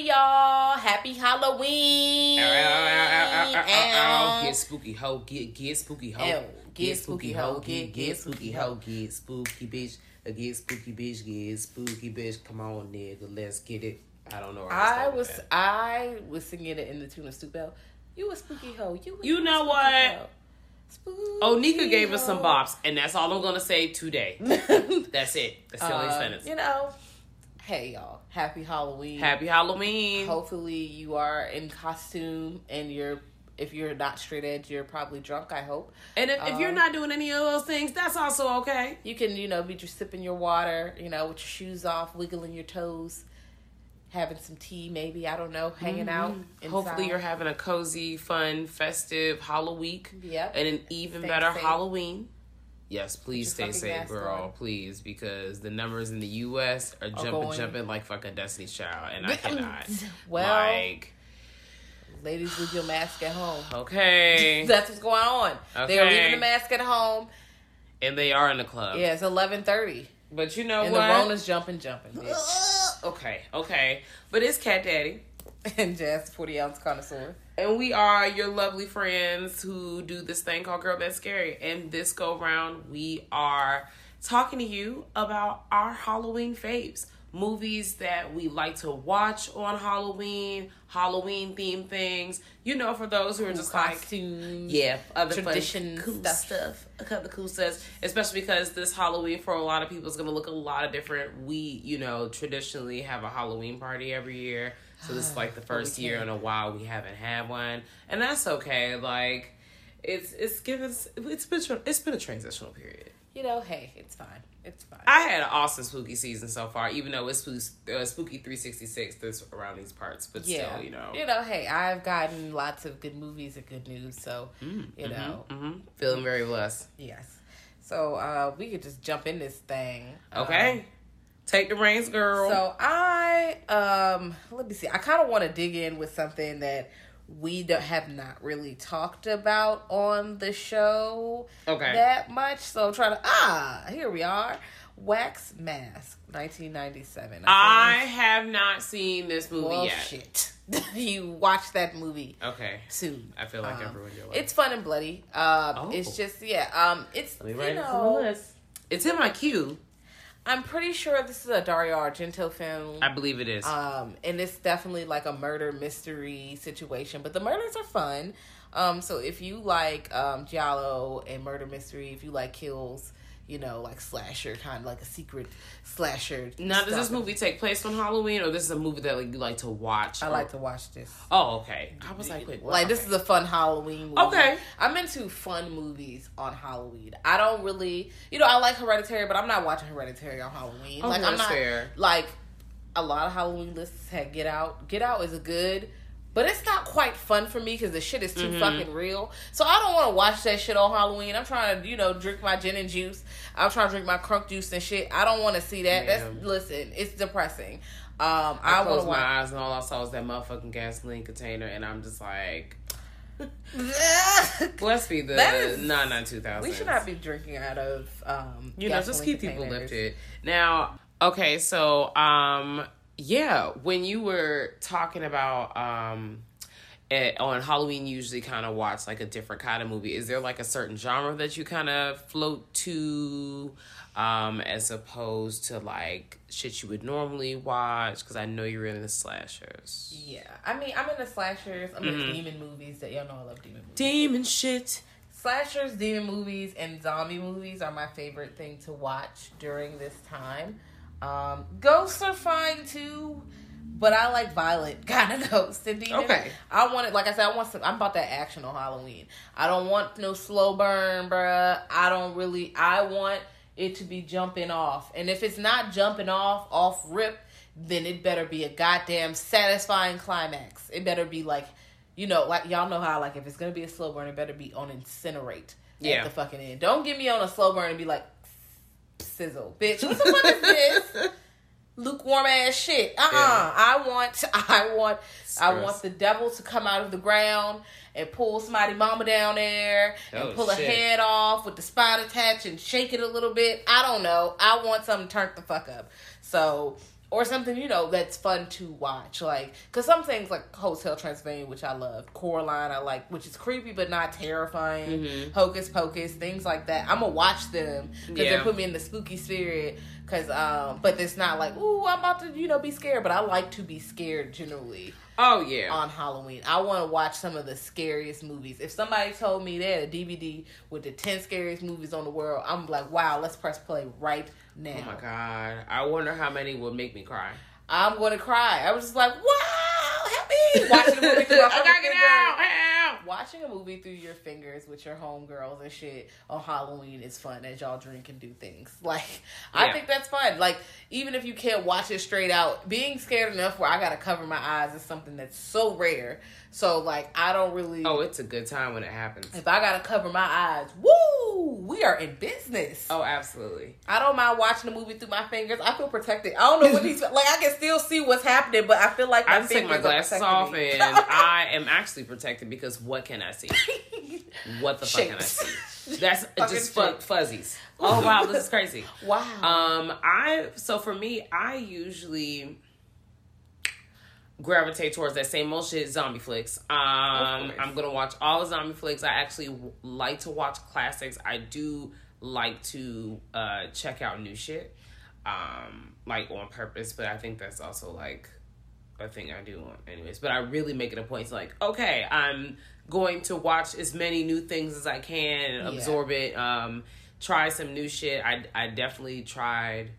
Hey y'all, happy Halloween. Get spooky ho, get get spooky ho. Ow. get spooky ho, get get spooky ho, get spooky bitch, uh, get spooky bitch, get spooky bitch. Come on, nigga, let's get it. I don't know. I was at. I was singing it in the tune of Stu Bell. You a spooky ho. You You know what? hoe. Spooky Oh, Nika gave us some bops, and that's all I'm gonna say today. That's it. That's the only Uh, sentence. You know, hey y'all, happy Halloween. Happy Halloween. Hopefully you are in costume and you're if you're not straight edge, you're probably drunk. I hope And if, if you're Um, not doing any of those things, that's also okay. you can you know be just sipping your water, you know, with your shoes off, wiggling your toes, having some tea, maybe I don't know, hanging out. Mm-hmm. Hopefully, inside. you're having a cozy, fun, festive Halloween. Yep. And an even better. Halloween. Yes, please stay safe, girl. Please, because the numbers in the U.S. are jumping, going- jumping like fucking Destiny's Child, and I cannot. well- like, Ladies, leave your mask at home. okay, That's what's going on. They're leaving the mask at home. and they are in the club. Yeah, it's eleven thirty, but you know and what? the Rona's jumping, jumping, bitch. okay, okay, but it's Cat Daddy. and Jazz, forty ounce connoisseur. And we are your lovely friends who do this thing called Girl That's Scary. And this go round, we are talking to you about our Halloween faves. Movies that we like to watch on Halloween, Halloween themed things. You know, for those who are just like, costumes. yeah, other tradition fun, cool stuff. stuff. A couple of cool stuff, especially because this Halloween for a lot of people is going to look a lot of different. We, you know, traditionally have a Halloween party every year, so this is like the first year in a while we haven't had one, and that's okay. Like, it's it's given it's been it's been a transitional period. You know, hey, it's fine. It's fine. I had an awesome spooky season so far, even though it's spooky, uh, spooky three sixty six this around these parts, but yeah, still, you know, you know, hey, I've gotten lots of good movies and good news, so you know, hmm feeling very blessed. yes. So uh we could just jump in this thing. Okay, take the reins, girl. So I um let me see. I kind of want to dig in with something that we don't, have not really talked about on the show Okay. that much. So I'm trying to ah here we are. Wax Mask, 1997. I have not seen this movie well yet. shit. you watch that movie Okay. soon. I feel like Um, everyone will. It's fun and bloody. Um, Oh. It's just yeah. Um, it's Let me you write it know, on. It's in my queue. I'm pretty sure this is a Dario Argento film. I believe it is. Um, and it's definitely like a murder mystery situation, but the murders are fun. Um, so if you like um Giallo and murder mystery, if you like kills, you know, like slasher kind of like a secret slasher. now, does this movie take place on Halloween, or this is a movie that like, you like to watch? I or- like to watch this. Oh, okay. I was like, wait, what? Like this is a fun Halloween movie. Okay. I'm into fun movies on Halloween. I don't really, you know, I like Hereditary, but I'm not watching Hereditary on Halloween. Oh, like I'm not fair. like a lot of Halloween lists had Get Out. Get Out is a good, but it's not quite fun for me because the shit is too Mm-hmm. fucking real. So I don't want to watch that shit on Halloween. I'm trying to, you know, drink my gin and juice. I'm trying to drink my crunk juice and shit. I don't want to see that. That's listen, it's depressing. Um, I I, closed my eyes and all I saw was that motherfucking gasoline container, and I'm just like, let's be the That is- nine nine two thousand. We should not be drinking out of um you know, just keep people lifted. Now, okay, so um, yeah, when you were talking about um. eh, on Halloween, you usually kind of watch like a different kind of movie. Is there like a certain genre that you kind of float to, um, as opposed to like shit you would normally watch? Because I know you're in the slashers. Yeah, I mean, I'm in the slashers. I'm Mm-hmm. into demon movies. That y'all know I love demon movies. Demon shit. slashers, demon movies, and zombie movies are my favorite thing to watch during this time. Um, ghosts are fine too, but I like violent kind of ghosts and demons. Okay. I want it, like I said, I want some. I'm about that action on Halloween. I don't want no slow burn, bruh. I don't really. I want it to be jumping off, and if it's not jumping off off rip, then it better be a goddamn satisfying climax. It better be like, you know, like y'all know how like if it's gonna be a slow burn, it better be on incinerate Yeah. at the fucking end. Don't get me on a slow burn and be like sizzle, bitch. What the fuck is this? Lukewarm ass shit. Uh uh Yeah. I want I want I want the devil to come out of the ground and pull somebody mama down there and Oh, pull a head off with the spine attached and shake it a little bit. I don't know. I want something turned the fuck up. So or something you know that's fun to watch, like because some things like Hotel Transylvania, which I love, Coraline, I like, which is creepy but not terrifying. Mm-hmm. Hocus Pocus, things like that. I'm gonna watch them because Yeah. they put me in the spooky spirit. Cause um, but it's not like ooh, I'm about to you know be scared, but I like to be scared generally Oh yeah. on Halloween. I want to watch some of the scariest movies. If somebody told me they had a DVD with the 10 scariest movies on the world, I'm like, wow, let's press play right now. oh my god. I wonder how many would make me cry. I'm going to cry. I was just like, wow, help me. Watching a movie through my I gotta get out. Help. Watching a movie through your fingers with your homegirls and shit on Halloween is fun as y'all drink and do things. Like, I think that's fun. Like, even if you can't watch it straight out, being scared enough where I gotta cover my eyes is something that's so rare. So, like, I don't really. Oh, it's a good time when it happens. if I gotta cover my eyes, woo, we are in business. Oh, absolutely. I don't mind watching the movie through my fingers. I feel protected. I don't know what he's like. I can still see what's happening, but I feel like I take my glasses off me. and I am actually protected because what can I see? What the fuck can I see? That's just fu- fuzzies. Oh wow, this is crazy. wow. Um, I so for me, I usually gravitate towards that same old shit, zombie flicks. Um. I'm gonna watch all the zombie flicks. I actually w- like to watch classics. I do like to uh check out new shit, um, like on purpose. But I think that's also like a thing I do on anyways. But I really make it a point to like, okay, I'm going to watch as many new things as I can and Yeah. absorb it. Um, try some new shit. I I definitely tried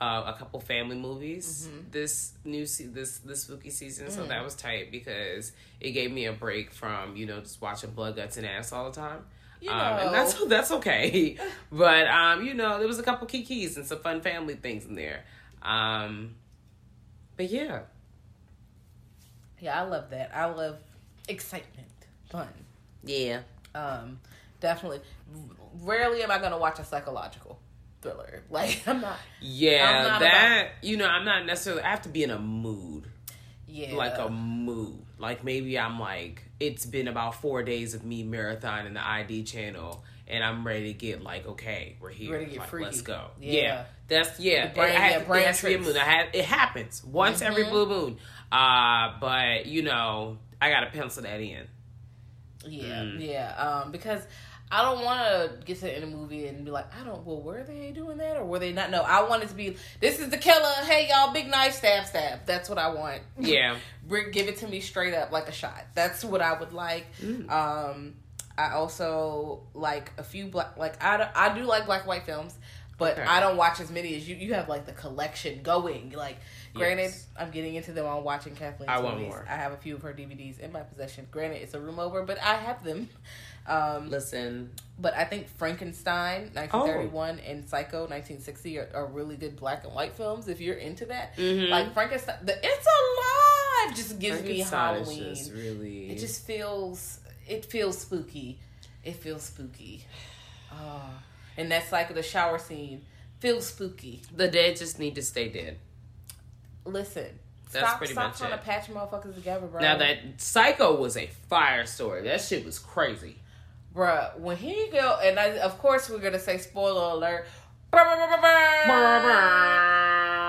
uh, a couple family movies Mm-hmm. this new se- this this spooky season, so Mm. that was tight because it gave me a break from you know just watching blood guts and ass all the time. You um, know. and that's that's okay, but um, you know there was a couple kikis and some fun family things in there. Um, but yeah, yeah, I love that. I love excitement, fun. yeah. Um, definitely. Rarely am I gonna watch a psychological thriller. Like I'm not. Yeah, I'm not that you know, I'm not necessarily. I have to be in a mood, Yeah. like a mood. like maybe I'm like it's been about four days of me marathon in the ID channel, and I'm ready to get like okay, we're here, Ready to get like, freaky. let's go. Yeah. Yeah, that's yeah. Brain- it, has, yeah, it brain has to be a tricks. moon. I had, it happens once every Mm-hmm. blue moon. Uh, but you know, I gotta pencil that in. Yeah, Mm. yeah. Um, because I don't want to get to of the movie and be like, I don't. Well, were they doing that or were they not? No, I want it to be. This is the killer. Hey, y'all, big knife, stab, stab. That's what I want. Yeah. Give it to me straight up like a shot. That's what I would like. Mm. Um, I also like a few black. Like I, do- I do like black white films. But Okay. I don't watch as many as you. You have like the collection going. Like, granted, Yes. I'm getting into them. I'm watching Kathleen's I want movies. more. I have a few of her DVDs in my possession. Granted, it's a room over, but I have them. Um, Listen, but I think Frankenstein, Oh. 1931, and Psycho, 1960, are, are really good black and white films. If you're into that, Mhm. like Frankenstein, the It's Alive just gives me Halloween. just really. It just feels, it feels spooky. It feels spooky. Oh, and that Psycho, the shower scene, feels spooky. the dead just need to stay dead. Listen, That's stop, pretty stop much trying it. to patch motherfuckers together, bro. Now that Psycho was a fire story. That shit was crazy. Bruh, when he go, and I, of course we're gonna say spoiler alert.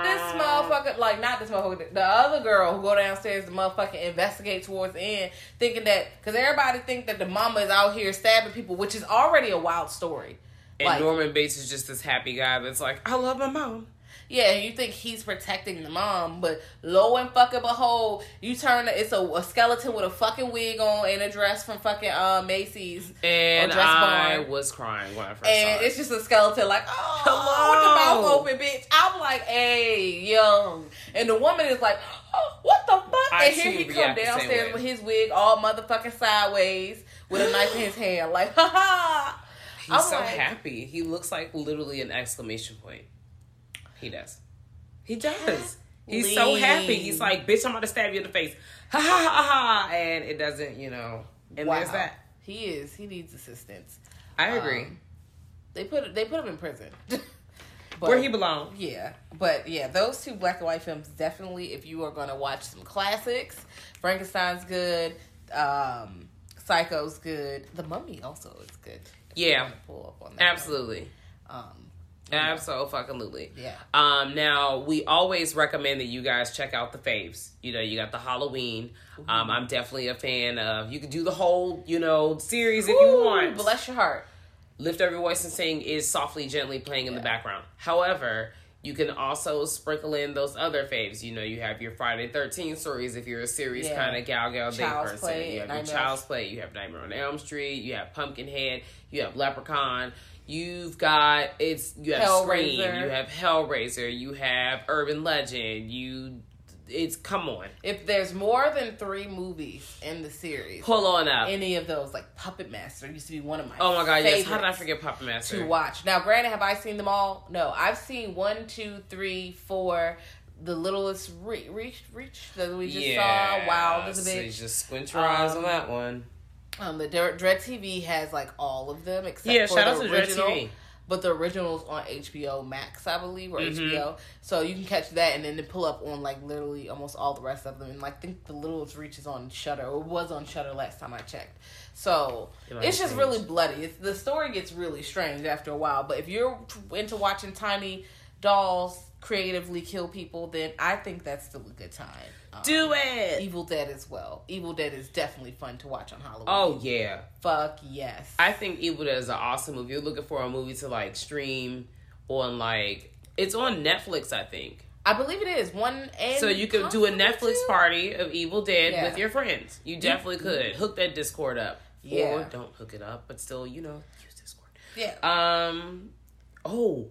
This motherfucker, like not this motherfucker, the other girl who go downstairs to motherfucking investigate towards the end, thinking that because everybody think that the mama is out here stabbing people, which is already a wild story. And Like- Norman Bates is just this happy guy that's like, I love my mom. Yeah, you think he's protecting the mom, but lo and fucking behold, you turn it's a, a skeleton with a fucking wig on and a dress from fucking uh, Macy's And Dress I Barn. was crying when I first and it's just a skeleton like oh Hello. with the mouth open bitch i'm like hey yo and the woman is like oh, what the fuck I and here he come react the same downstairs with his wig all motherfucking sideways with a knife in his hand like ha ha He's I'm so like- happy. He looks like literally an exclamation point. He does. He does. He's so happy. He's like, bitch, I'm about to stab you in the face. Ha ha ha ha. And it doesn't, you know. And wow. there's that. he is he needs assistance I agree. Um, they put they put him in prison But- Where he belongs. Yeah, but yeah, those two black and white films definitely. If you are going to watch some classics, Frankenstein's good, um, Psycho's good, The Mummy also is good. Yeah. pull up on that. Absolutely. Um, Absolutely. yeah. Um, now we always recommend that you guys check out the faves. You know, you got the Halloween. Um, I'm definitely a fan of. You can do the whole, you know, series if you want. bless your heart. Lift Every Voice and Sing is softly, gently playing in the background. However, you can also sprinkle in those other faves. You know, you have your Friday 13 stories if you're a serious Yeah. kind of gal gal day person. Play, you have your Child's Play. You have Nightmare on Elm Street. You have Pumpkinhead. You have Leprechaun. You've got it's you have Scream. Hellraiser. You have Hellraiser. You have Urban Legend. You it's come on If there's more than three movies in the series, pull on up. any of those, like Puppet Master used to be one of my oh my god, yes. How did I forget Puppet Master? to watch. Now, granted, have I seen them all? No, I've seen one, two, three, four. The littlest re- reach, reach that we just saw. Wild as a so you just squint your eyes Um, on that one. Um, the Dread Dread TV has like all of them except Yeah, for shout the out to Dread original. TV. But the original's on HBO Max, I believe, or Mhm. HBO. So you can catch that and then to pull up on like literally almost all the rest of them. And like think the Littlest Reach is on Shudder or was on Shudder last time I checked. So It it's just really bloody. It's, the story gets really strange after a while. But if you're into watching tiny dolls creatively kill people, then I think that's still a good time. Um, Do it. Evil Dead as well. Evil Dead is definitely fun to watch on Halloween. Oh yeah, fuck yes. I think Evil Dead is an awesome movie. You're looking for a movie to like stream on like it's on Netflix, I think. I believe it is one So you could do a Netflix two? party of Evil Dead Yeah. with your friends. You definitely could hook that Discord up. Yeah. Or don't hook it up, but still, you know, use Discord. Yeah. Um. Oh,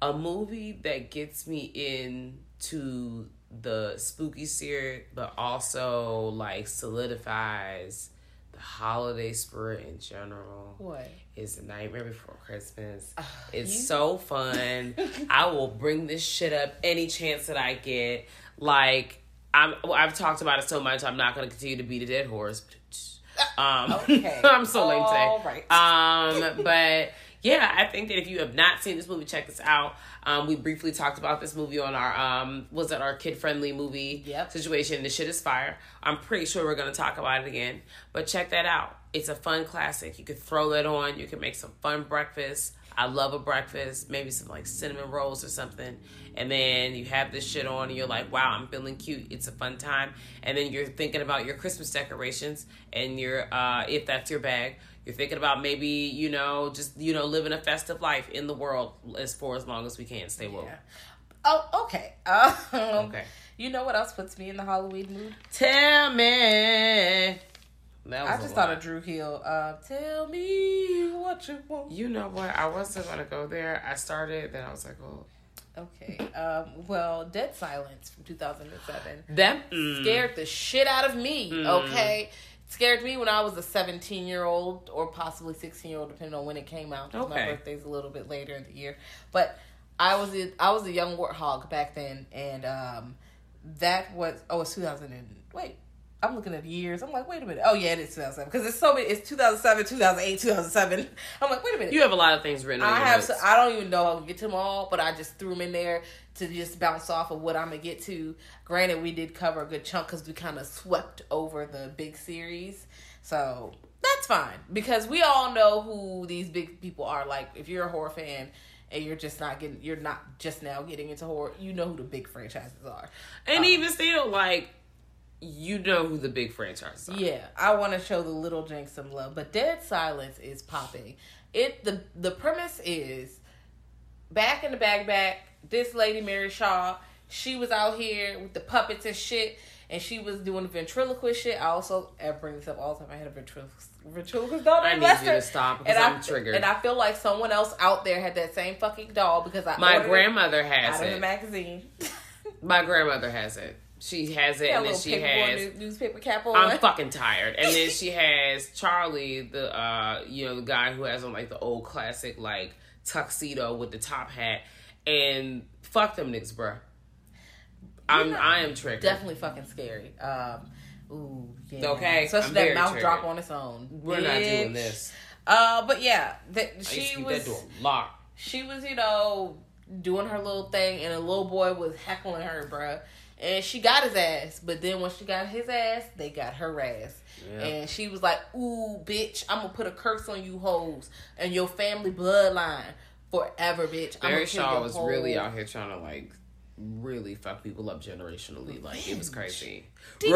a movie that gets me into the spooky spirit, but also like solidifies the holiday spirit in general. what? Is the Nightmare Before Christmas. you- It's so fun. I will bring this shit up any chance that I get. Like I'm, well, I've talked about it so much. I'm not going to continue to beat a dead horse. Um, Okay. I'm so lame today. right. Um, but yeah, I think that if you have not seen this movie, check this out. Um, we briefly talked about this movie on our um, was it our kid friendly movie Yep. situation. This shit is fire. I'm pretty sure we're gonna talk about it again, but check that out. It's a fun classic. You could throw that on. You can make some fun breakfast. I love a breakfast, maybe some like cinnamon rolls or something. And then you have this shit on and you're like, wow, I'm feeling cute. It's a fun time. And then you're thinking about your Christmas decorations and you're, uh, if that's your bag, you're thinking about maybe, you know, just, you know, living a festive life in the world as for as long as we can. Stay woke. Yeah. Oh, okay. Um, Okay. You know what else puts me in the Halloween mood? Tell me. That was just thought of Drew Hill. Uh, Tell me what you want. You know what? I wasn't gonna go there. I started, then I was like, oh, Okay. Um, well, Dead Silence from 2007 them mm. scared the shit out of me. Okay. Scared me when I was a 17 year old or possibly 16 year old, depending on when it came out. Okay. My birthday's a little bit later in the year. But I was a, I was a young warthog back then, and um, that was oh, it's 2000 and wait. I'm looking at years. I'm like, wait a minute. Oh yeah, it is 2007 because it's so many. It's 2007, 2008, 2007. I'm like, wait a minute. You have a lot of things written. I have. So, I don't even know I'll get to them all, but I just threw them in there to just bounce off of what I'm gonna get to. Granted, we did cover a good chunk because we kind of swept over the big series, so that's fine because we all know who these big people are. Like, if you're a horror fan and you're just not getting, you're not just now getting into horror, you know who the big franchises are. And um, even still, like, you know who the big franchises are. Yeah, I want to show the little Jinx some love, but Dead Silence is popping. It the the premise is back in the back back. This lady Mary Shaw, she was out here with the puppets and shit, and she was doing the ventriloquist shit. I also I bring this up all the time. I had a ventriloquist ventriloquist doll. I need you to stop because and I'm I, triggered. And I feel like someone else out there had that same fucking doll because I My it grandmother has out of the it. magazine. My grandmother has it. She has it, and then she has. new- newspaper cap on. I'm fucking tired. And then she has Charlie, the uh, you know, the guy who has on like the old classic like tuxedo with the top hat, and fuck them niggas, bruh. I'm I am triggered. definitely fucking scary. Um, ooh, yeah. Okay, Especially I'm that mouth triggered. drop on its own. We're not doing this. Uh, but yeah, that she was that locked. she was you know doing her little thing, and a little boy was heckling her, bruh. And she got his ass, but then when she got his ass, they got her ass. Yeah. And she was like, "Ooh, bitch, I'm gonna put a curse on you hoes and your family bloodline forever, bitch." Mary Shaw was whole really out here trying to like really fuck people up generationally. Like it was crazy. Deep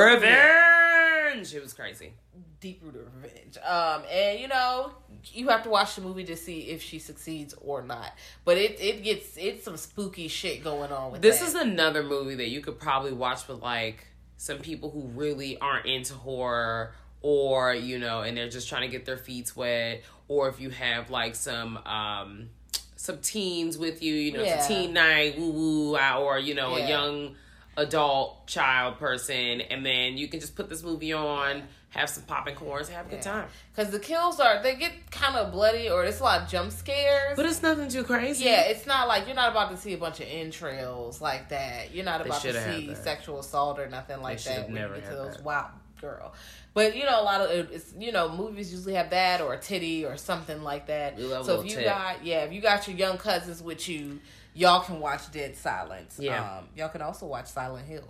Revenge. It was crazy. deep rooted revenge. Um, and you know, you have to watch the movie to see if she succeeds or not. But it it gets it's some spooky shit going on with This that. is another movie that you could probably watch with like some people who really aren't into horror or you know and they're just trying to get their feet wet or if you have like some um some teens with you you know Yeah. it's a teen night woo woo or you know Yeah. a young adult child person and then you can just put this movie on have some popping corns have a good time because the kills are they get kind of bloody or it's a lot of jump scares. but it's nothing too crazy yeah, it's not like you're not about to see a bunch of entrails like that. You're not about to see sexual assault or nothing like that. When never you get to those that. wow girl. But you know, a lot of it's you know movies usually have that or a titty or something like that. So if you tit. got yeah, if you got your young cousins with you, y'all can watch Dead Silence. Yeah. um, y'all can also watch Silent Hill.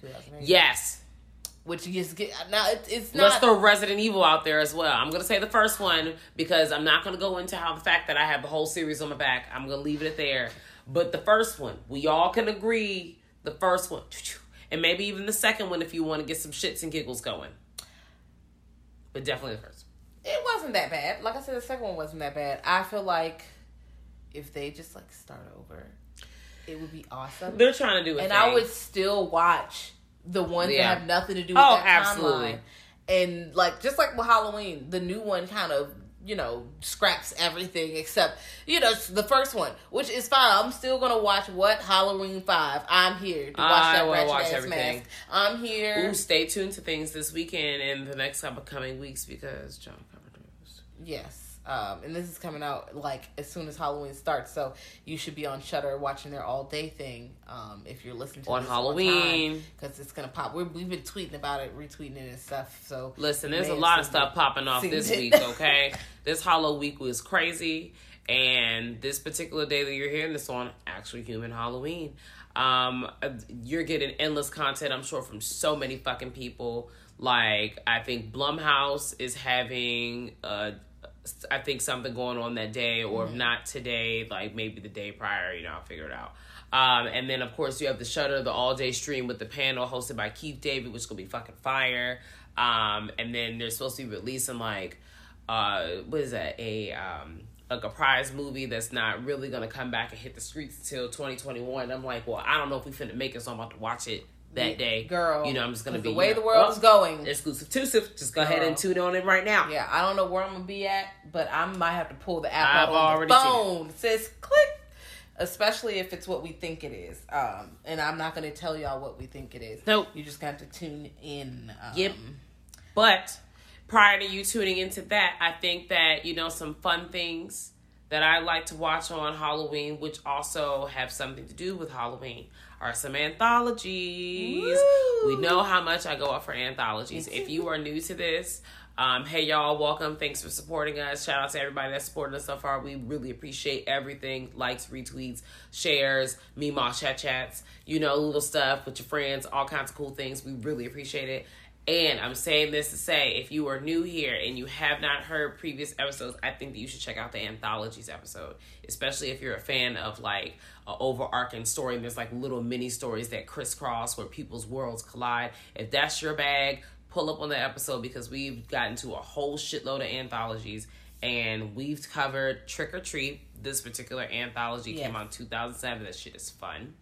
2008, yes which you just get now. It, it's not. Let's throw Resident Evil out there as well. I'm gonna say the first one because I'm not gonna go into how the fact that I have the whole series on my back. I'm gonna leave it there. But the first one, we all can agree. The first one, and maybe even the second one if you want to get some shits and giggles going. But definitely the first. it wasn't that bad. Like I said, the second one wasn't that bad. I feel like if they just like start over, it would be awesome. They're trying to do it, and I would still watch the ones Yeah. that have nothing to do oh, with Oh, that absolutely. timeline. And like just like with Halloween, the new one kind of you know scraps everything except you know the first one, which is fine. I'm still gonna watch what Halloween Five. I'm here to watch I that ratchet watch everything. mask. I'm here. Ooh, stay tuned to things this weekend and the next couple coming weeks because John Carpenter's. Yes. Um, and this is coming out like as soon as Halloween starts, so you should be on Shudder watching their all day thing. Um, if you're listening to On Halloween. because it's gonna pop. We're, we've been tweeting about it, retweeting it and stuff. So Listen, there's a lot of stuff popping off this it. week, okay? this Halloweek was crazy. And this particular day that you're hearing this on, actually human Halloween. Um, you're getting endless content, I'm sure, from so many fucking people. Like, I think Blumhouse is having, uh, I think something going on that day, or if not today, like maybe the day prior, you know, I'll figure it out. Um, and then of course you have the Shudder, the all day stream with the panel hosted by Keith David, which is gonna be fucking fire. Um, and then they're supposed to be releasing like, uh, what is that? A um, like a prize movie that's not really gonna come back and hit the streets until 2021. I'm like, well, I don't know if we finna make it, so I'm about to watch it that day, girl. You know, I'm just gonna be the way you know, the world well, is going. Exclusive, exclusive. Just go ahead Girl. and tune on it right now. Yeah, I don't know where I'm gonna be at, but I might have to pull the app I've out on already the phone. It says click, especially if it's what we think it is. Um, and I'm not gonna tell y'all what we think it is. Nope. You just got to tune in. Um, Yep. But prior to you tuning into that, I think that, you know, some fun things that I like to watch on Halloween, which also have something to do with Halloween, are some anthologies. Woo! We know how much I go up for anthologies. If you are new to this, um, hey y'all, welcome. Thanks for supporting us. Shout out to everybody that's supporting us so far. We really appreciate everything. Likes, retweets, shares, Meemaw chat chats, you know, little stuff with your friends, all kinds of cool things. We really appreciate it. And I'm saying this to say, if you are new here and you have not heard previous episodes, I think that you should check out the anthologies episode, especially if you're a fan of like an overarching story and there's like little mini stories that crisscross where people's worlds collide. If that's your bag, pull up on the episode because we've gotten to a whole shitload of anthologies and we've covered Trick or Treat. This particular anthology Yes. came out in 2007. That shit is fun.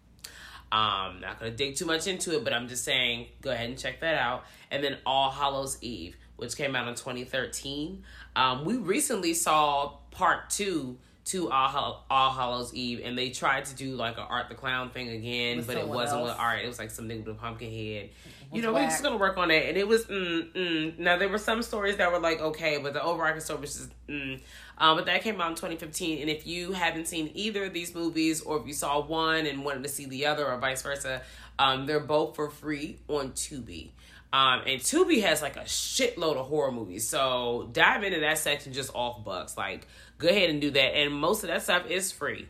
Um, not gonna dig too much into it, but I'm just saying, go ahead and check that out. And then All Hallows Eve, which came out in 2013. Um, we recently saw part two to All, Hall- All Hallows Eve, and they tried to do like an Art the Clown thing again, With but it wasn't else. with Art. It was like something with a pumpkin head. You know, we're whack. just gonna work on that, and it was mm, mm. Now there were some stories that were like okay, but the overarching story was just mm. Um, but that came out in 2015, and if you haven't seen either of these movies, or if you saw one and wanted to see the other, or vice versa, um, they're both for free on Tubi. Um, and Tubi has like a shitload of horror movies, so dive into that section just off bucks. Like, go ahead and do that, and most of that stuff is free.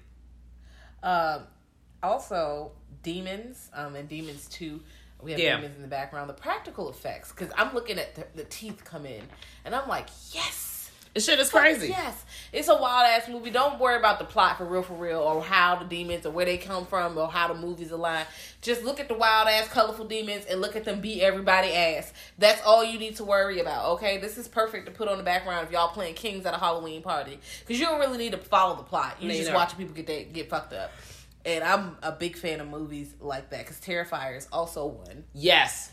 Um, also, demons. Um, and demons two. We have Yeah. demons in the background. The practical effects, because I'm looking at the, the teeth come in, and I'm like, yes. This shit is crazy. Yes, it's a wild ass movie. Don't worry about the plot for real, for real, or how the demons or where they come from, or how the movies align. Just look at the wild ass, colorful demons and look at them beat everybody ass. That's all you need to worry about. Okay, this is perfect to put on the background if y'all playing kings at a Halloween party because you don't really need to follow the plot. You just watching people get they, get fucked up. And I'm a big fan of movies like that because Terrifier is also one. Yes,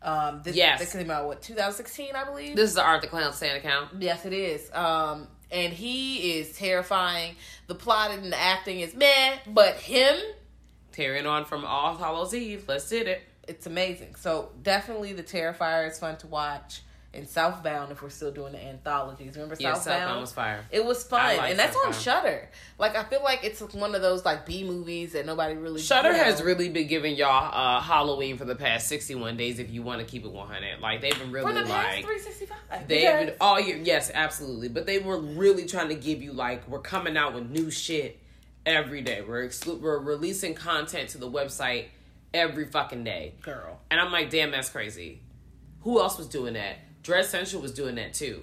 Um, this, Yes. this came out what 2016, I believe. this is the Art the Clown Santa account. Yes, it is. Um, and he is terrifying. The plot and the acting is meh, but him, Tearing on from All Hallows Eve. Let's did it. it's amazing. So definitely, the Terrifier is fun to watch. And Southbound, if we're still doing the anthologies, remember Yeah, Southbound? Southbound was fire. It was fun, and that's on Shudder. Like I feel like it's one of those like B movies that nobody really. Shudder you know. has really been giving y'all uh, Halloween for the past 61 days if you want to keep it 100. Like, they've been really like. three sixty five. They've been all year. Yes, absolutely. But they were really trying to give you, like, we're coming out with new shit every day. We're, exclu- we're releasing content to the website every fucking day. girl. And I'm like, damn, that's crazy. Who else was doing that? Dread Central was doing that too.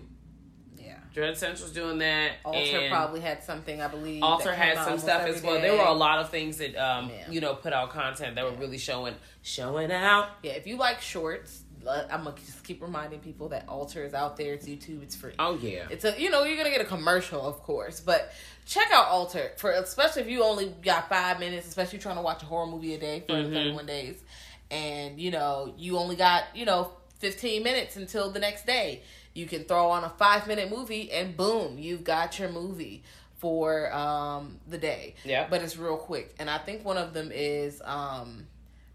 Yeah. Dread Central's doing that. Alter probably had something, I believe. Alter had some stuff as well. day. There were a lot of things that um Yeah. you know put out content that were really showing showing out. Yeah, if you like shorts, uh, I'm gonna just keep reminding people that Alter is out there. It's YouTube. It's free. Oh yeah. It's a you know you're gonna get a commercial, of course, but check out Alter for especially if you only got five minutes, especially trying to watch a horror movie a day for Mm-hmm. 31 days, and you know you only got you know 15 minutes until the next day. You can throw on a five minute movie and boom, you've got your movie for um the day. Yeah. but it's real quick, and I think one of them is um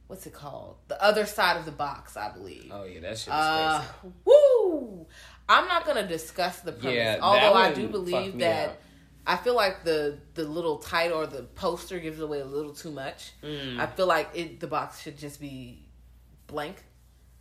what's it called? The other side of the box, I believe. Oh yeah, that shit was Uh, crazy. woo! I'm not gonna discuss the premise, Yeah, although I do believe that up. I feel like the the little title or the poster gives away a little too much. Mm. I feel like it the box should just be blank,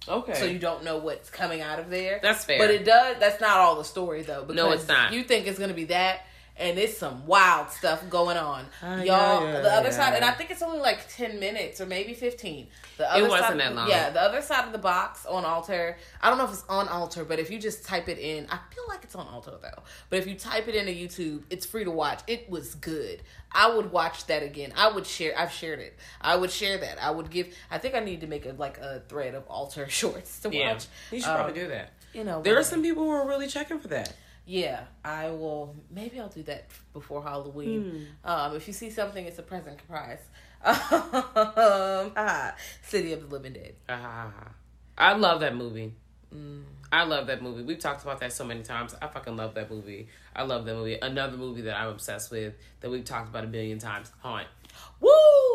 Okay. so you don't know what's coming out of there. That's fair. but it does. That's not all the story though. Because No, it's not. You think it's gonna be that, and it's some wild stuff going on. Ah, Y'all, yeah, yeah, the other yeah. side, and I think it's only like ten minutes or maybe fifteen. The other wasn't side, that long. Yeah, the other side of the box on Alter. I don't know if it's on Alter, but if you just type it in, I feel like it's on Alter though. But if you type it into YouTube, it's free to watch. It was good. I would watch that again. I would share. I've shared it. I would share that. I would give. I think I need to make a like a thread of Alter shorts to Yeah, watch. you should Um, probably do that. You know, There are some people who are really checking for that. Yeah, I will. Maybe I'll do that before Halloween. Um, if you see something, it's a present surprise. Um, ah, City of the Living Dead. Ah, I love that movie. I love that movie. We've talked about that so many times. I fucking love that movie. I love that movie. Another movie that I'm obsessed with that we've talked about a billion times, Haunt. Woo!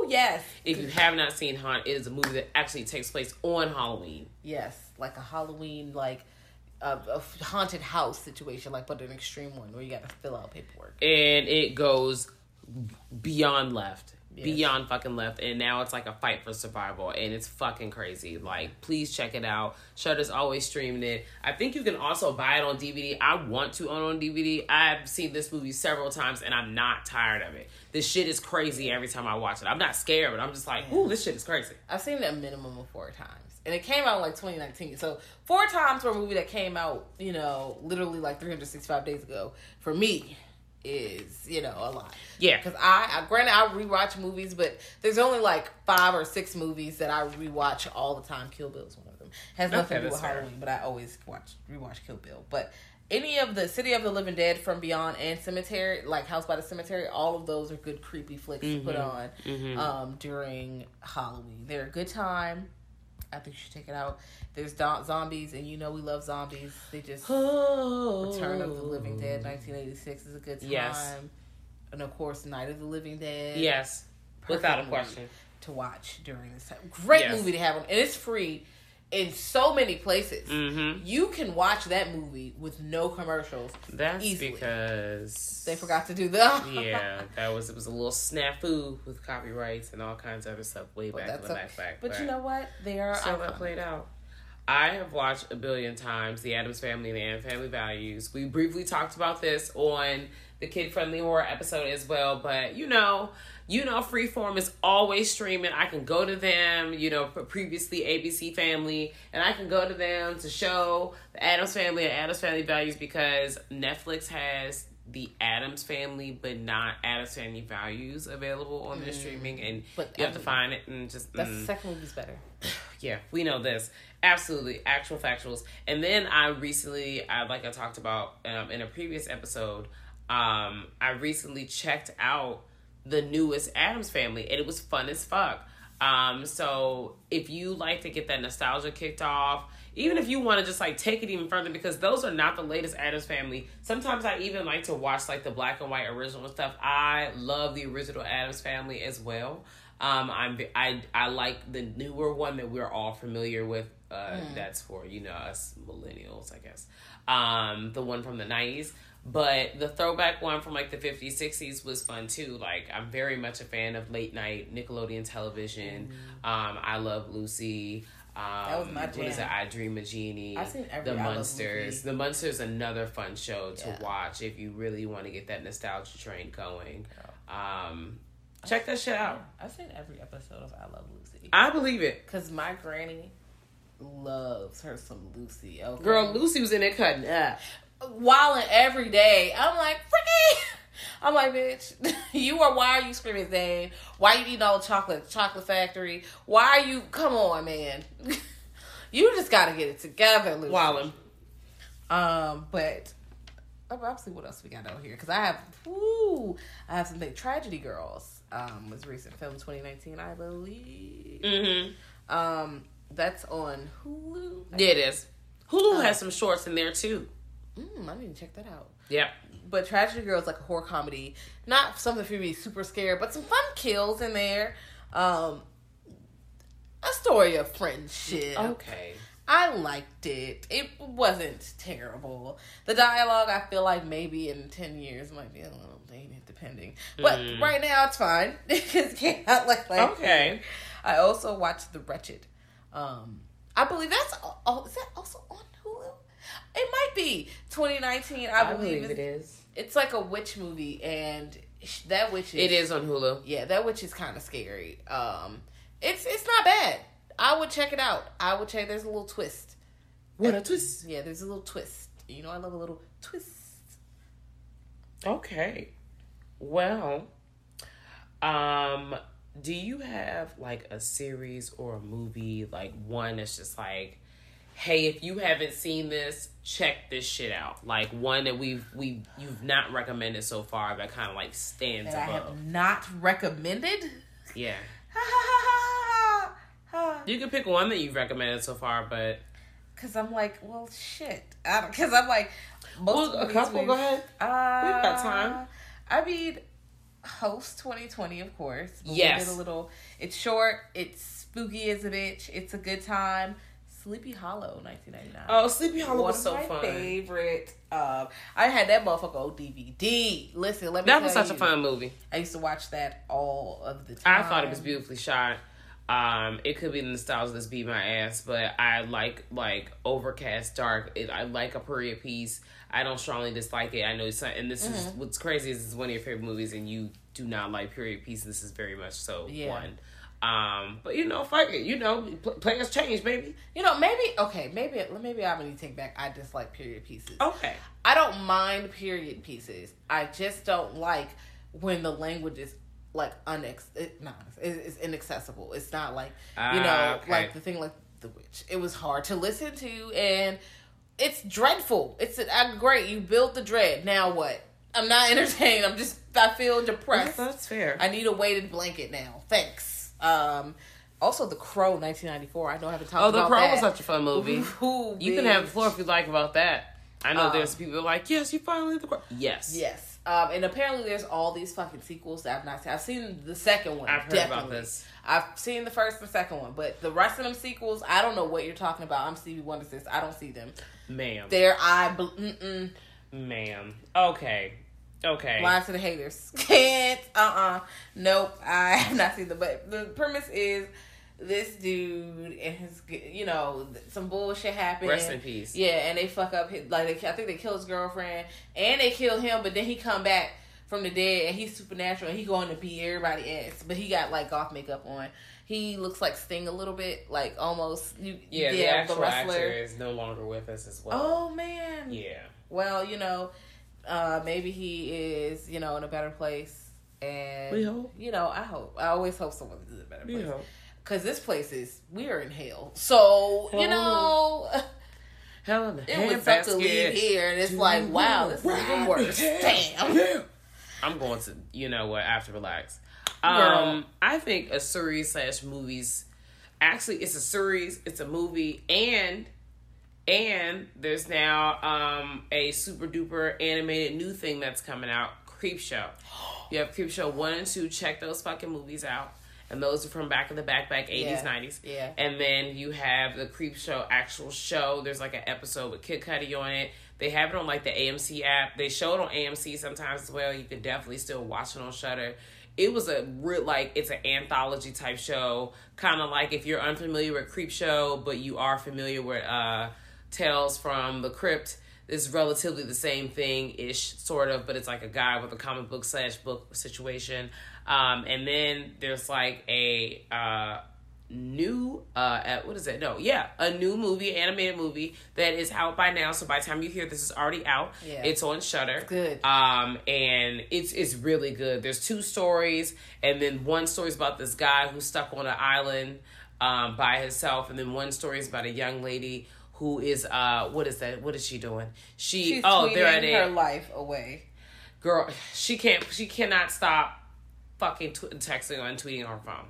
Yes, If you have not seen Haunt, it is a movie that actually takes place on Halloween. yes, like a Halloween like a, a haunted house situation, like but an extreme one where you got to fill out paperwork. And it goes beyond left. Yes. Beyond fucking left. And now it's like a fight for survival. And it's fucking crazy. Like, please check it out. Shudder's always streaming it. I think you can also buy it on DVD. I want to own it on DVD. I've seen this movie several times and I'm not tired of it. This shit is crazy every time I watch it. I'm not scared, but I'm just like, ooh, this shit is crazy. I've seen it a minimum of four times. And it came out like 2019. So, four times for a movie that came out, you know, literally like 365 days ago, for me, is, you know, a lot. Yeah. Because I, I, granted, I rewatch movies, but there's only like five or six movies that I rewatch all the time. Kill Bill is one of them. Has nothing Okay, to do with. Halloween, but I always watch rewatch Kill Bill. But any of the City of the Living Dead from Beyond and Cemetery, like House by the Cemetery, all of those are good creepy flicks to put on um, during Halloween. They're a good time. I think you should check it out. There's do- zombies, and you know we love zombies. They just oh. Return of the Living Dead, 1986 is a good time. Yes. And of course, Night of the Living Dead. Yes. Perfect Without a question. To watch during this time. Great Yes. movie to have on, and it's free in so many places. Mm-hmm. You can watch that movie with no commercials. That's Easily. because They forgot to do the. yeah, that was it was a little snafu with copyrights and all kinds of other stuff way But back in the back back. But you know what? They are. so that played out. I have watched a billion times The Addams Family and Family Values. We briefly talked about this on the kid friendly horror episode as well, but you know, you know, Freeform is always streaming. I can go to them, you know, previously ABC Family, and I can go to them to show the Addams Family and Addams Family Values because Netflix has the Addams Family, but not Addams Family Values available on their streaming, and Mm. But you have to find it and just That's mm. the second movie's better. Yeah, we know this. Absolutely, actual factuals. And then I recently, I like I talked about um, in a previous episode, um, I recently checked out the newest Addams Family, and it was fun as fuck. Um, so if you like to get that nostalgia kicked off, even if you want to just like take it even further, because those are not the latest Addams Family. Sometimes I even like to watch like the black and white original stuff. I love the original Addams Family as well. Um, I'm I I like the newer one that we're all familiar with. Uh, That's for you know us millennials, I guess. Um, the one from the '90s, but the throwback one from like the '50s, '60s was fun too. Like I'm very much a fan of late night Nickelodeon television. Um, I love Lucy. Um, was my What is it? I Dream of Jeannie. I've seen every The I Munsters. The Munsters, another fun show to Yeah. watch if you really want to get that nostalgia train going. Um, check that shit out. I've seen every episode of I Love Lucy. I believe it. Because my granny loves her some Lucy. Okay? Girl, Lucy was in there cutting up. Wilding every day. I'm like, freaking. I'm like, bitch, you are. Why are you screaming, Zane? Why you eating all the chocolate, chocolate factory? Why are you? Come on, man. you just got to get it together, Lucy. Wildin'. Um, but obviously, what else we got out here? Because I have, ooh, I have something. Tragedy Girls um was recent film 2019, I believe. Mm-hmm. Um, that's on Hulu. Yeah, it is. Hulu Oh. has some shorts in there too. Mm, I need to check that out. Yeah. But Tragedy Girl is like a horror comedy, not something for me to be super scared, but some fun kills in there. Um, a story of friendship. Okay. I liked it. It wasn't terrible. The dialogue, I feel like maybe in ten years might be a little dated, depending. But Mm. right now, it's fine. it came out like last Okay. year. I also watched The Wretched. Um, I believe that's oh, is that also on? It might be 2019. I, I believe, believe it's- it is. Like a witch movie, and that witch is It is on Hulu. yeah, that witch is kind of scary. Um, it's it's not bad. I would check it out. I would check. There's a little twist. What a twist. Yeah, there's a little twist. You know, I love a little twist. Okay. Well, um, do you have like a series or a movie, like one that's just like, hey, if you haven't seen this, check this shit out. Like one that we've we you've not recommended so far, that kind of like stands That I above. have not recommended. Yeah. Ha ha ha ha ha. You can pick one that you've recommended so far, but Cause I'm like, well, shit. Cause I'm like, most Well, a couple, go ahead. Uh, We've got time. I mean, Host 2020, of course. but we Yes. did a little. It's short. It's spooky as a bitch. It's a good time. Sleepy Hollow, 1999. oh, Sleepy Hollow One was so my fun. favorite. Um, I had that motherfucker on DVD. Listen, let me. That was such a fun movie. I used to watch that all of the time. I thought it was beautifully shot. Um, it could be in the nostalgia that's beat my ass, but I like like overcast, dark. It, I like a period piece. I don't strongly dislike it. I know it's not, and this is what's crazy is it's one of your favorite movies, and you do not like period piece. This is very much so Yeah. one. Um, but you know, fuck it. You know, pl- players change, baby. You know, maybe okay, maybe maybe I'm gonna take back. I dislike period pieces. Okay. I don't mind period pieces. I just don't like when the language is like unex. It, no, it, it's inaccessible. It's not like you know, Ah, okay. like the thing like the witch. It was hard to listen to, and it's dreadful. It's uh, great. You built the dread. Now what? I'm not entertained. I'm just. I feel depressed. That's fair. I need a weighted blanket now. Thanks. Um. Also, The Crow, 1994. I know I haven't talked about that. oh, The Crow that. was such a fun movie. Ooh, You can have the floor if you like about that. I know Um, there's people like, yes, you finally the Crow. Yes. Yes. Um, and apparently there's all these fucking sequels that I've not seen. I've seen the second one. I've heard definitely. about this. I've seen the first and second one, but the rest of them sequels, I don't know what you're talking about. I'm Stevie Wonder sis. I don't see them. Ma'am. They're I bl- mm-mm. Ma'am. Okay. Okay. Lie to the haters. Can't. Uh uh Nope. I have not seen the. But the premise is this dude and his, you know, some bullshit happened. Rest in peace. Yeah, and they fuck up his, like they, I think they kill his girlfriend and they kill him, but then he come back from the dead and he's supernatural and he going to beat everybody ass, but he got like goth makeup on. He looks like Sting a little bit, like almost. You, Yeah, the actual actor is no longer with us as well. Oh man. Yeah. Well, you know, uh, maybe he is, you know, in a better place. And We hope. You know, I hope. I always hope someone is in a better We place. hope. Cause this place is we are in hell. So you know, Hell in the it would suck to leave here, and it's like, wow, this is even worse. Damn. I'm going to, you know what, after relax. Girl. Um, I think a series slash movies. Actually, it's a series. It's a movie, and and there's now um a super duper animated new thing that's coming out. Creepshow. You have Creepshow one and two. Check those fucking movies out. And those are from back in the back, back 80s, Yeah. 90s. Yeah. And then you have the Creepshow actual show. There's like an episode with Kid Cudi on it. They have it on like the AMC app. They show it on AMC sometimes as well. You can definitely still watch it on Shudder. It was a real like it's an anthology type show, kind of like if you're unfamiliar with Creepshow, but you are familiar with uh, Tales from the Crypt. is relatively the same thing ish, sort of, but it's like a guy with a comic book slash book situation. Um, and then there's like a uh, new uh at, what is it no yeah a new movie animated movie that is out by now so by the time you hear this is already out Yeah. it's on Shudder Good. um and it's it's really good there's two stories and then one story is about this guy who's stuck on an island um by himself and then one story is about a young lady who is uh what is that what is she doing she She's oh they're at her life away. girl she can't she cannot stop fucking tw- texting and tweeting on her phone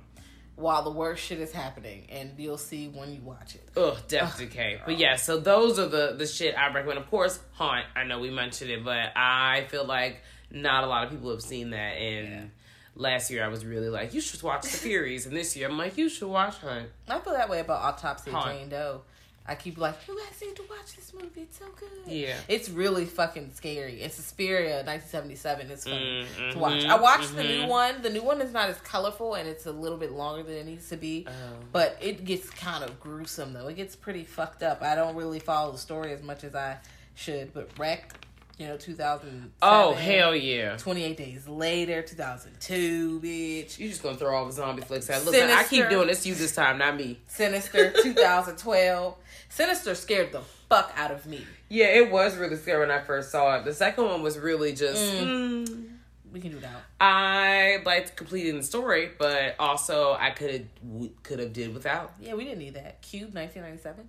While the worst shit is happening, and you'll see when you watch it. Ugh, Death Decay. But yeah, so those are the the shit I recommend. Of course, Haunt. I know we mentioned it, but I feel like not a lot of people have seen that. And last year I was really like, you should watch The Furies, and this year I'm like, you should watch Haunt. I feel that way about Autopsy Huh. Jane Doe. I keep like, you guys need to watch this movie. It's so good. Yeah. It's really fucking scary. And Suspiria, 1977, It's fun Mm, to watch. mhm, I watched the mhm. new one. The new one is not as colorful and it's a little bit longer than it needs to be. Oh. But it gets kind of gruesome, though. It gets pretty fucked up. I don't really follow the story as much as I should. But Wreck, You know, 2000. Oh hell yeah! 28 Days Later, 2002, bitch. You just gonna throw all the zombie flicks out? Listen, I keep doing this you this time, not me. Sinister, 2012. Sinister scared the fuck out of me. Yeah, it was really scary when I first saw it. The second one was really just. mm, We can do that. I liked completing the story, but also I could have could have did without. Yeah, we didn't need that. Cube, 1997.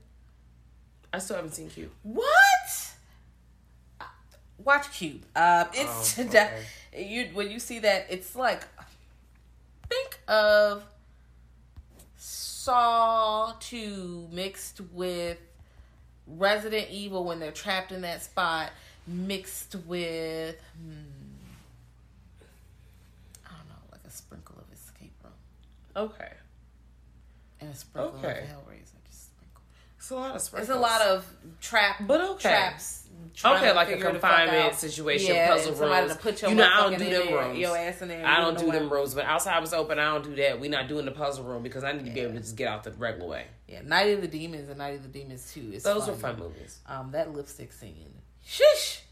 I still haven't seen Cube. What? Watch Cube. Um, it's Oh, okay. you when you see that, it's like think of Saw two mixed with Resident Evil when they're trapped in that spot, mixed with hmm, I don't know, like a sprinkle of Escape Room Okay, and a sprinkle Okay. of Hellraiser. Just sprinkle. it's a lot of It's a lot of trap, But okay. traps. Okay, like a figure the fuck confinement situation, yeah, puzzle rooms. Put your You know, I don't do them there, rooms. Your ass in there. I don't do them rooms, but outside was open. I don't do that. We're not doing the puzzle room because I need to be able to just get out the regular way. Yeah, Night of the Demons and Night of the Demons. Is Those fun. were fun movies. Um, that lipstick scene. Shish.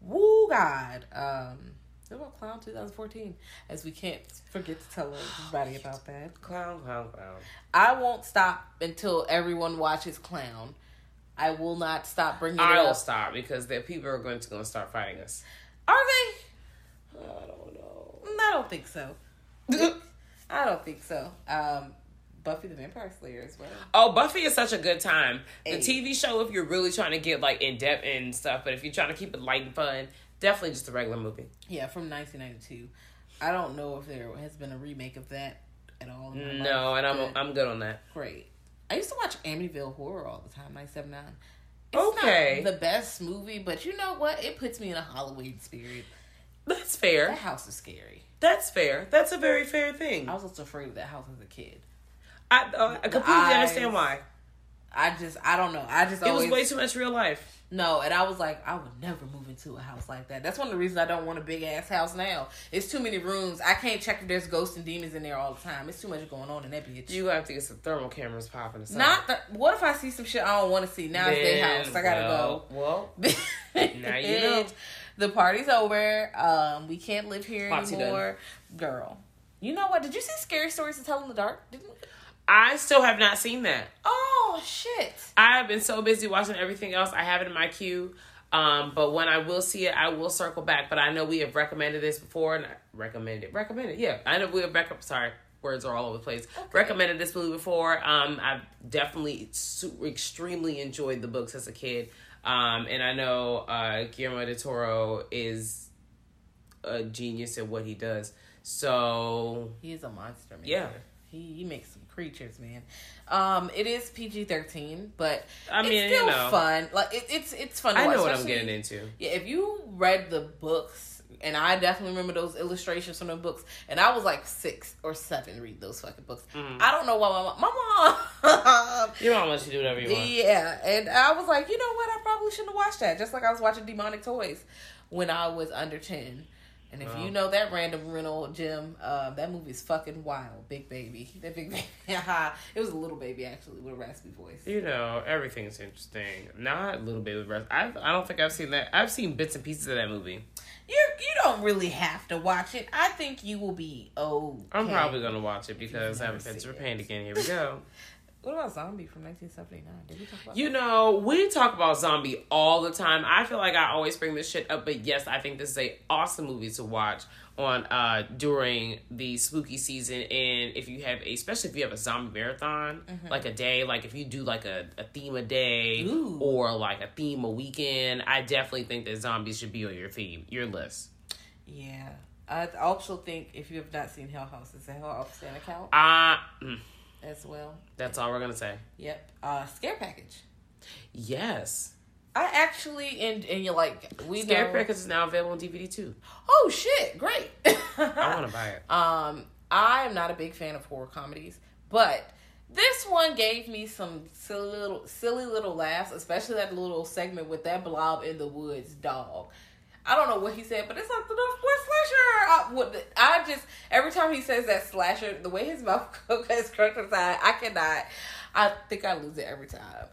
Woo God. Um, what about Clown 2014? As we can't forget to tell everybody about that. Clown, clown, clown. I won't stop until everyone watches Clown. I will not stop bringing it I will stop because the people are going to going to start fighting us. Are they? I don't know. Mm, I don't think so. I don't think so. Um, Buffy the Vampire Slayer as well. Oh, Buffy is such a good time. The Hey. TV show, if you're really trying to get like in depth and stuff, but if you're trying to keep it light and fun, definitely just a regular movie. Yeah, from 1992. I don't know if there has been a remake of that at all. No, life, and I'm I'm good on that. great. I used to watch Amityville Horror all the time, 979. It's Okay. not the best movie, but you know what? It puts me in a Halloween spirit. That's fair. That house is scary. That's fair. That's a very fair thing. I was also afraid of that house as a kid. I, uh, I completely eyes. understand why. I just, I don't know. I just It was way too much real life. no, and I was like, I would never move into a house like that. That's one of the reasons I don't want a big ass house now. It's too many rooms. I can't check if there's ghosts and demons in there all the time. It's too much going on in that bitch. You have to get some thermal cameras popping. Or something. Not the, what if I see some shit I don't want to see? Now it's their house. I gotta well, Well, go. Now you know. The party's over. Um, we can't live here Party anymore. Girl. You know what? Did you see Scary Stories to Tell in the Dark? Didn't we? I still have not seen that. Oh shit. I have been so busy watching everything else. I have it in my queue. Um, but when I will see it, I will circle back. But I know we have recommended this before, and I recommended, recommended, yeah. I know we have rec- Sorry, words are all over the place. Recommended this movie before. Um, I've definitely su- extremely enjoyed the books as a kid. Um, and I know uh, Guillermo del Toro is a genius at what he does. So He is a monster, man. Yeah. He, he makes some creatures, man. Um, it is PG thirteen, but I mean, it's still you know. fun. Like it, it's it's fun. To I watch, know what I'm getting into. Yeah, if you read the books, and I definitely remember those illustrations from the books, and I was like six or seven read those fucking books. Mm-hmm. I don't know why my mom, my mom. Your mom lets you do whatever you want. yeah, and I was like, you know what? I probably shouldn't have watched that. Just like I was watching Demonic Toys when I was under ten. And if you know that random rental Jim, uh, that movie's fucking wild. Big baby, that big baby. it was a little baby actually with a raspy voice. You know, everything's interesting. Not Little Baby Rest. I I don't think I've seen that. I've seen bits and pieces of that movie. You you don't really have to watch it. I think you will be okay. I'm probably gonna watch it because I haven't been to. Pain again. Here we go. What about Zombie from 1979? Did we talk about? You know, we talk about zombie all the time. I feel like I always bring this shit up, but yes, I think this is a awesome movie to watch on uh during the spooky season and if you have a especially if you have a zombie marathon like a day like if you do like a, a theme a day Ooh. or like a theme a weekend i definitely think that zombies should be on your theme your list Yeah. I also think if you have not seen Hell House, it's a Hell House an account uh mm, as well. that's all we're gonna say Yep. Uh, Scare Package. yes I actually and and you're like we scare know. package is now available on dvd too Oh shit! Great. i want to buy it Um, I am not a big fan of horror comedies, but this one gave me some silly little silly little laughs, especially that little segment with that blob in the woods dog. I don't know what he said, but it's like the Northwest slasher. I, what the, I just every time he says that slasher, the way his mouth goes crooked side, I cannot. I think I lose it every time.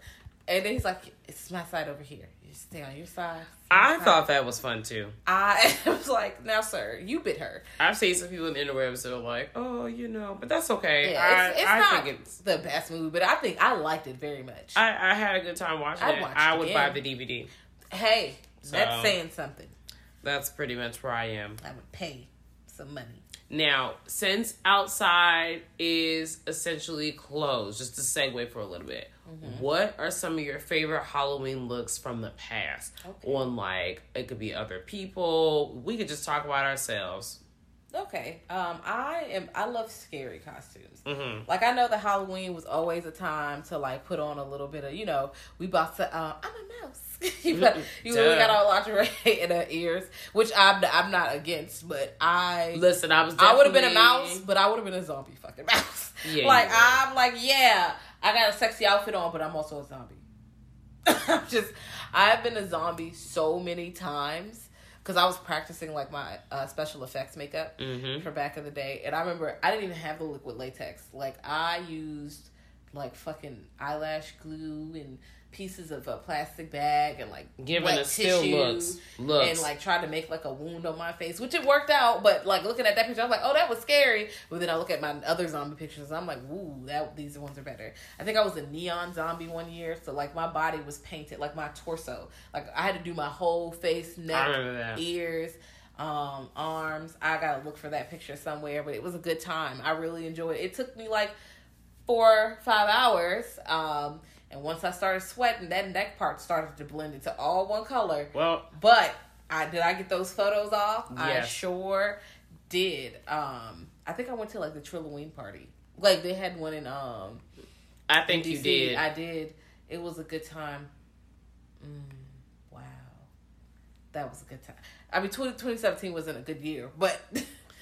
And then he's like, "It's my side over here." You stay on your side. I thought that was fun too. I was like, now, sir, you bit her. I've seen some people in the interwebs that are like, "Oh, you know," but that's okay. Yeah, I, it's, it's I not think it's. the best movie, but I think I liked it very much. I, I had a good time watching I'd it. watch I would buy the DVD. hey, So- that's saying something. That's pretty much where I am. I would pay some money. Now, since outside is essentially closed, just to segue for a little bit, Mm-hmm. what are some of your favorite Halloween looks from the past? Okay. On like, it could be other people. We could just talk about ourselves. Okay. Um, I am. I love scary costumes. Mm-hmm. Like I know that Halloween was always a time to like put on a little bit of you know we about to uh, I'm a mouse. you got, you really got our lingerie in her ears, which I'm I'm not against, but I Listen, I was. I would have been a mouse, but I would have been a zombie fucking mouse. Yeah, like. I'm like yeah, I got a sexy outfit on, but I'm also a zombie. I'm just I've been a zombie so many times because I was practicing like my uh, special effects makeup Mhm. from back in the day, and I remember I didn't even have the liquid latex. Like I used like fucking eyelash glue and pieces of a plastic bag and like Giving wet still looks. Looks. and like tried to make like a wound on my face, which it worked out. But like looking at that picture, I was like, oh, that was scary. But then I look at my other zombie pictures, and I'm like, ooh, that these ones are better. I think I was a neon zombie one year, so like my body was painted, like my torso, like I had to do my whole face, neck, ears. Um, arms. I gotta look for that picture somewhere, but it was a good time. I really enjoyed it. It took me like four, five hours. Um, and once I started sweating, that neck part started to blend into all one color. Well, But I did I get those photos off? I sure did. Um, I think I went to like the Trilloween party. Like they had one in um I think you did. I did. It was a good time. Mm, wow, that was a good time. I mean, 20, 2017 wasn't a good year, but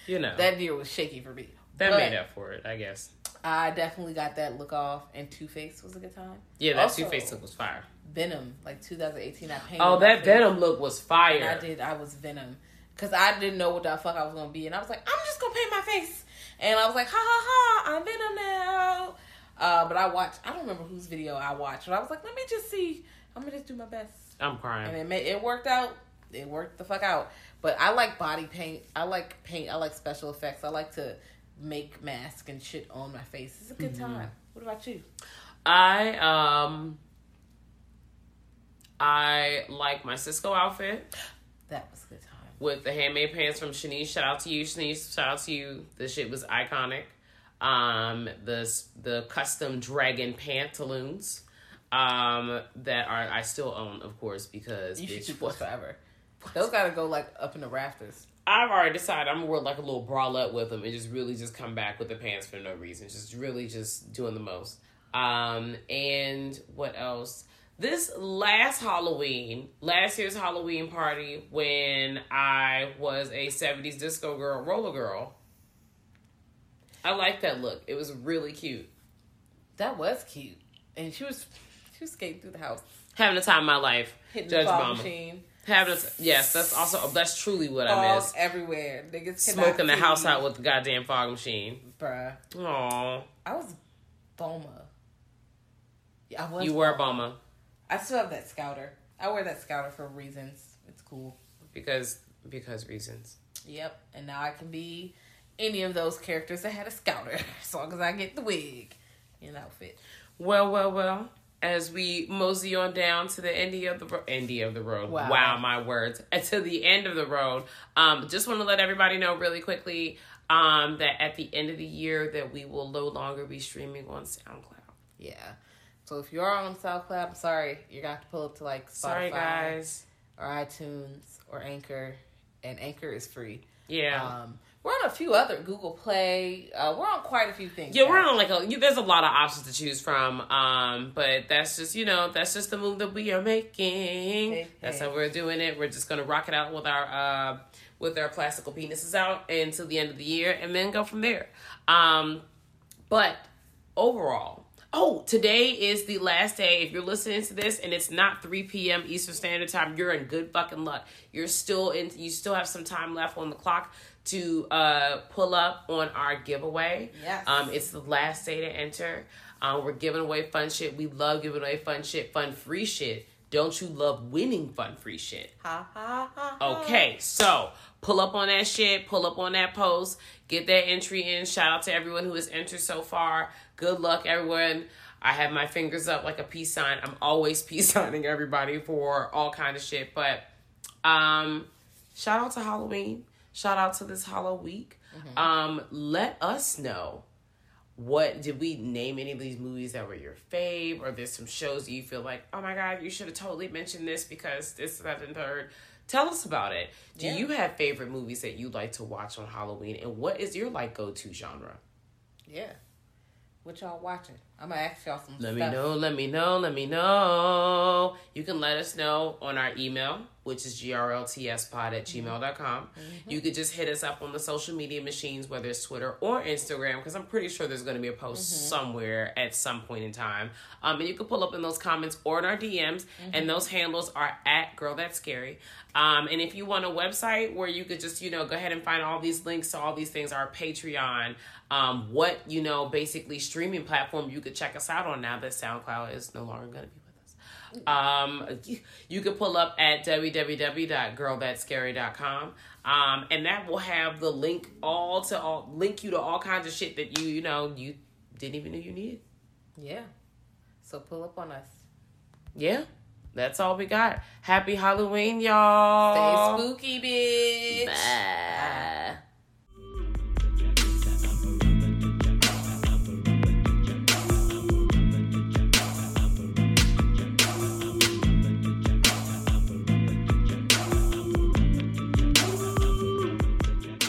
you know, that, that year was shaky for me. But made up for it, I guess. I definitely got that look off, and Two Face was a good time. Yeah, that Two Face look was fire. Venom, like 2018, I painted. Oh, that. Venom look was And fire. I did. I was Venom because I didn't know what the fuck I was gonna be, and I was like, I'm just gonna paint my face, and I was like, ha ha ha, I'm Venom now. Uh, but I watched. I don't remember whose video I watched, but I was like, let me just see. I'm gonna just do my best, I'm crying. and it made, it worked out. It worked the fuck out. But I like body paint. I like paint. I like special effects. I like to make mask and shit on my face. It's a good Mm-hmm. time. What about you? I um, I like my Cisco outfit That was a good time. with the handmade pants from Shanice. Shout out to you, Shanice. Shout out to you. The shit was iconic. Um, the the custom dragon pantaloons. Um, that are I still own, of course, because You should keep those forever. Those gotta go like up in the rafters. I've already decided I'm gonna wear like a little bralette with them and just really just come back with the pants for no reason. Just really just doing the most. Um, and what else? This last Halloween, last year's Halloween party, when I was a 70s disco girl, roller girl, I liked that look. It was really cute. That was cute, and she was she was skating through the house, Having the time of my life. hitting Judge the Mama. machine. Having yes, that's also that's truly what I Fog miss. everywhere. Niggas Smoking the house out with the goddamn fog machine. bruh. Aww. I was Bulma. Yeah, I was. You were a Bulma I still have that scouter. I wear that scouter for reasons. It's cool. because because reasons. Yep. And now I can be any of those characters that had a scouter, as long as I get the wig and outfit. Well, well, well. As we mosey on down to the end of the ro- end of the road. Wow. Wow. my words. And to the end of the road. Um, just want to let everybody know really quickly um, that at the end of the year that we will no longer be streaming on SoundCloud. Yeah. So if you are on SoundCloud, I'm sorry, you're gonna have to pull up to like Spotify Sorry, guys. or iTunes or Anchor, and Anchor is free. Yeah. Um, we're on a few other Google Play. Uh, we're on quite a few things. Yeah, we're on like a. You, there's a lot of options to choose from, um, but that's just you know that's just the move that we are making. Hey, That's hey. how we're doing it. We're just gonna rock it out with our uh, with our plastical penises out until the end of the year, and then go from there. Um, but overall, oh, today is the last day. If you're listening to this and it's not 3 p.m. Eastern Standard Time, you're in good fucking luck. You're still in. You still have some time left on the clock to uh, pull up on our giveaway. Yes. Um, it's the last day to enter. Um, we're giving away fun shit. We love giving away fun shit, fun free shit Don't you love winning fun free shit? Ha ha ha. ha. Okay, so pull up on that shit, pull up on that post, get that entry in. Shout out to everyone who has entered so far. Good luck, everyone. I have my fingers up like a peace sign. I'm always peace signing everybody for all kind of shit. But um, shout out to Halloween. Shout out to this Halloweek. Um, let us know what did we name any of these movies that were your fave, or there's some shows you feel like, oh my god, you should have totally mentioned this because this, that, and third. Tell us about it. Do Yeah. you have favorite movies that you like to watch on Halloween, and what is your like go to genre? Yeah. What y'all watching? I'm gonna ask y'all some Let stuff. me know, let me know, let me know. You can let us know on our email, which is grltspod at gmail.com. You could just hit us up on the social media machines, whether it's Twitter or Instagram, because I'm pretty sure there's going to be a post somewhere at some point in time. Um, and you can pull up in those comments or in our DMs, and those handles are at Girl That's Scary. Um, and if you want a website where you could just, you know, go ahead and find all these links to all these things, our Patreon, um, what, you know, basically streaming platform you could check us out on now that SoundCloud is no longer going to be with us. Um, you, you could pull up at www.girlthatscary.com. Um, and that will have the link all to all, link you to all kinds of shit that you, you know, you didn't even know you needed. Yeah. So pull up on us. Yeah. That's all we got. Happy Halloween, y'all. Stay spooky, bitch. Bye.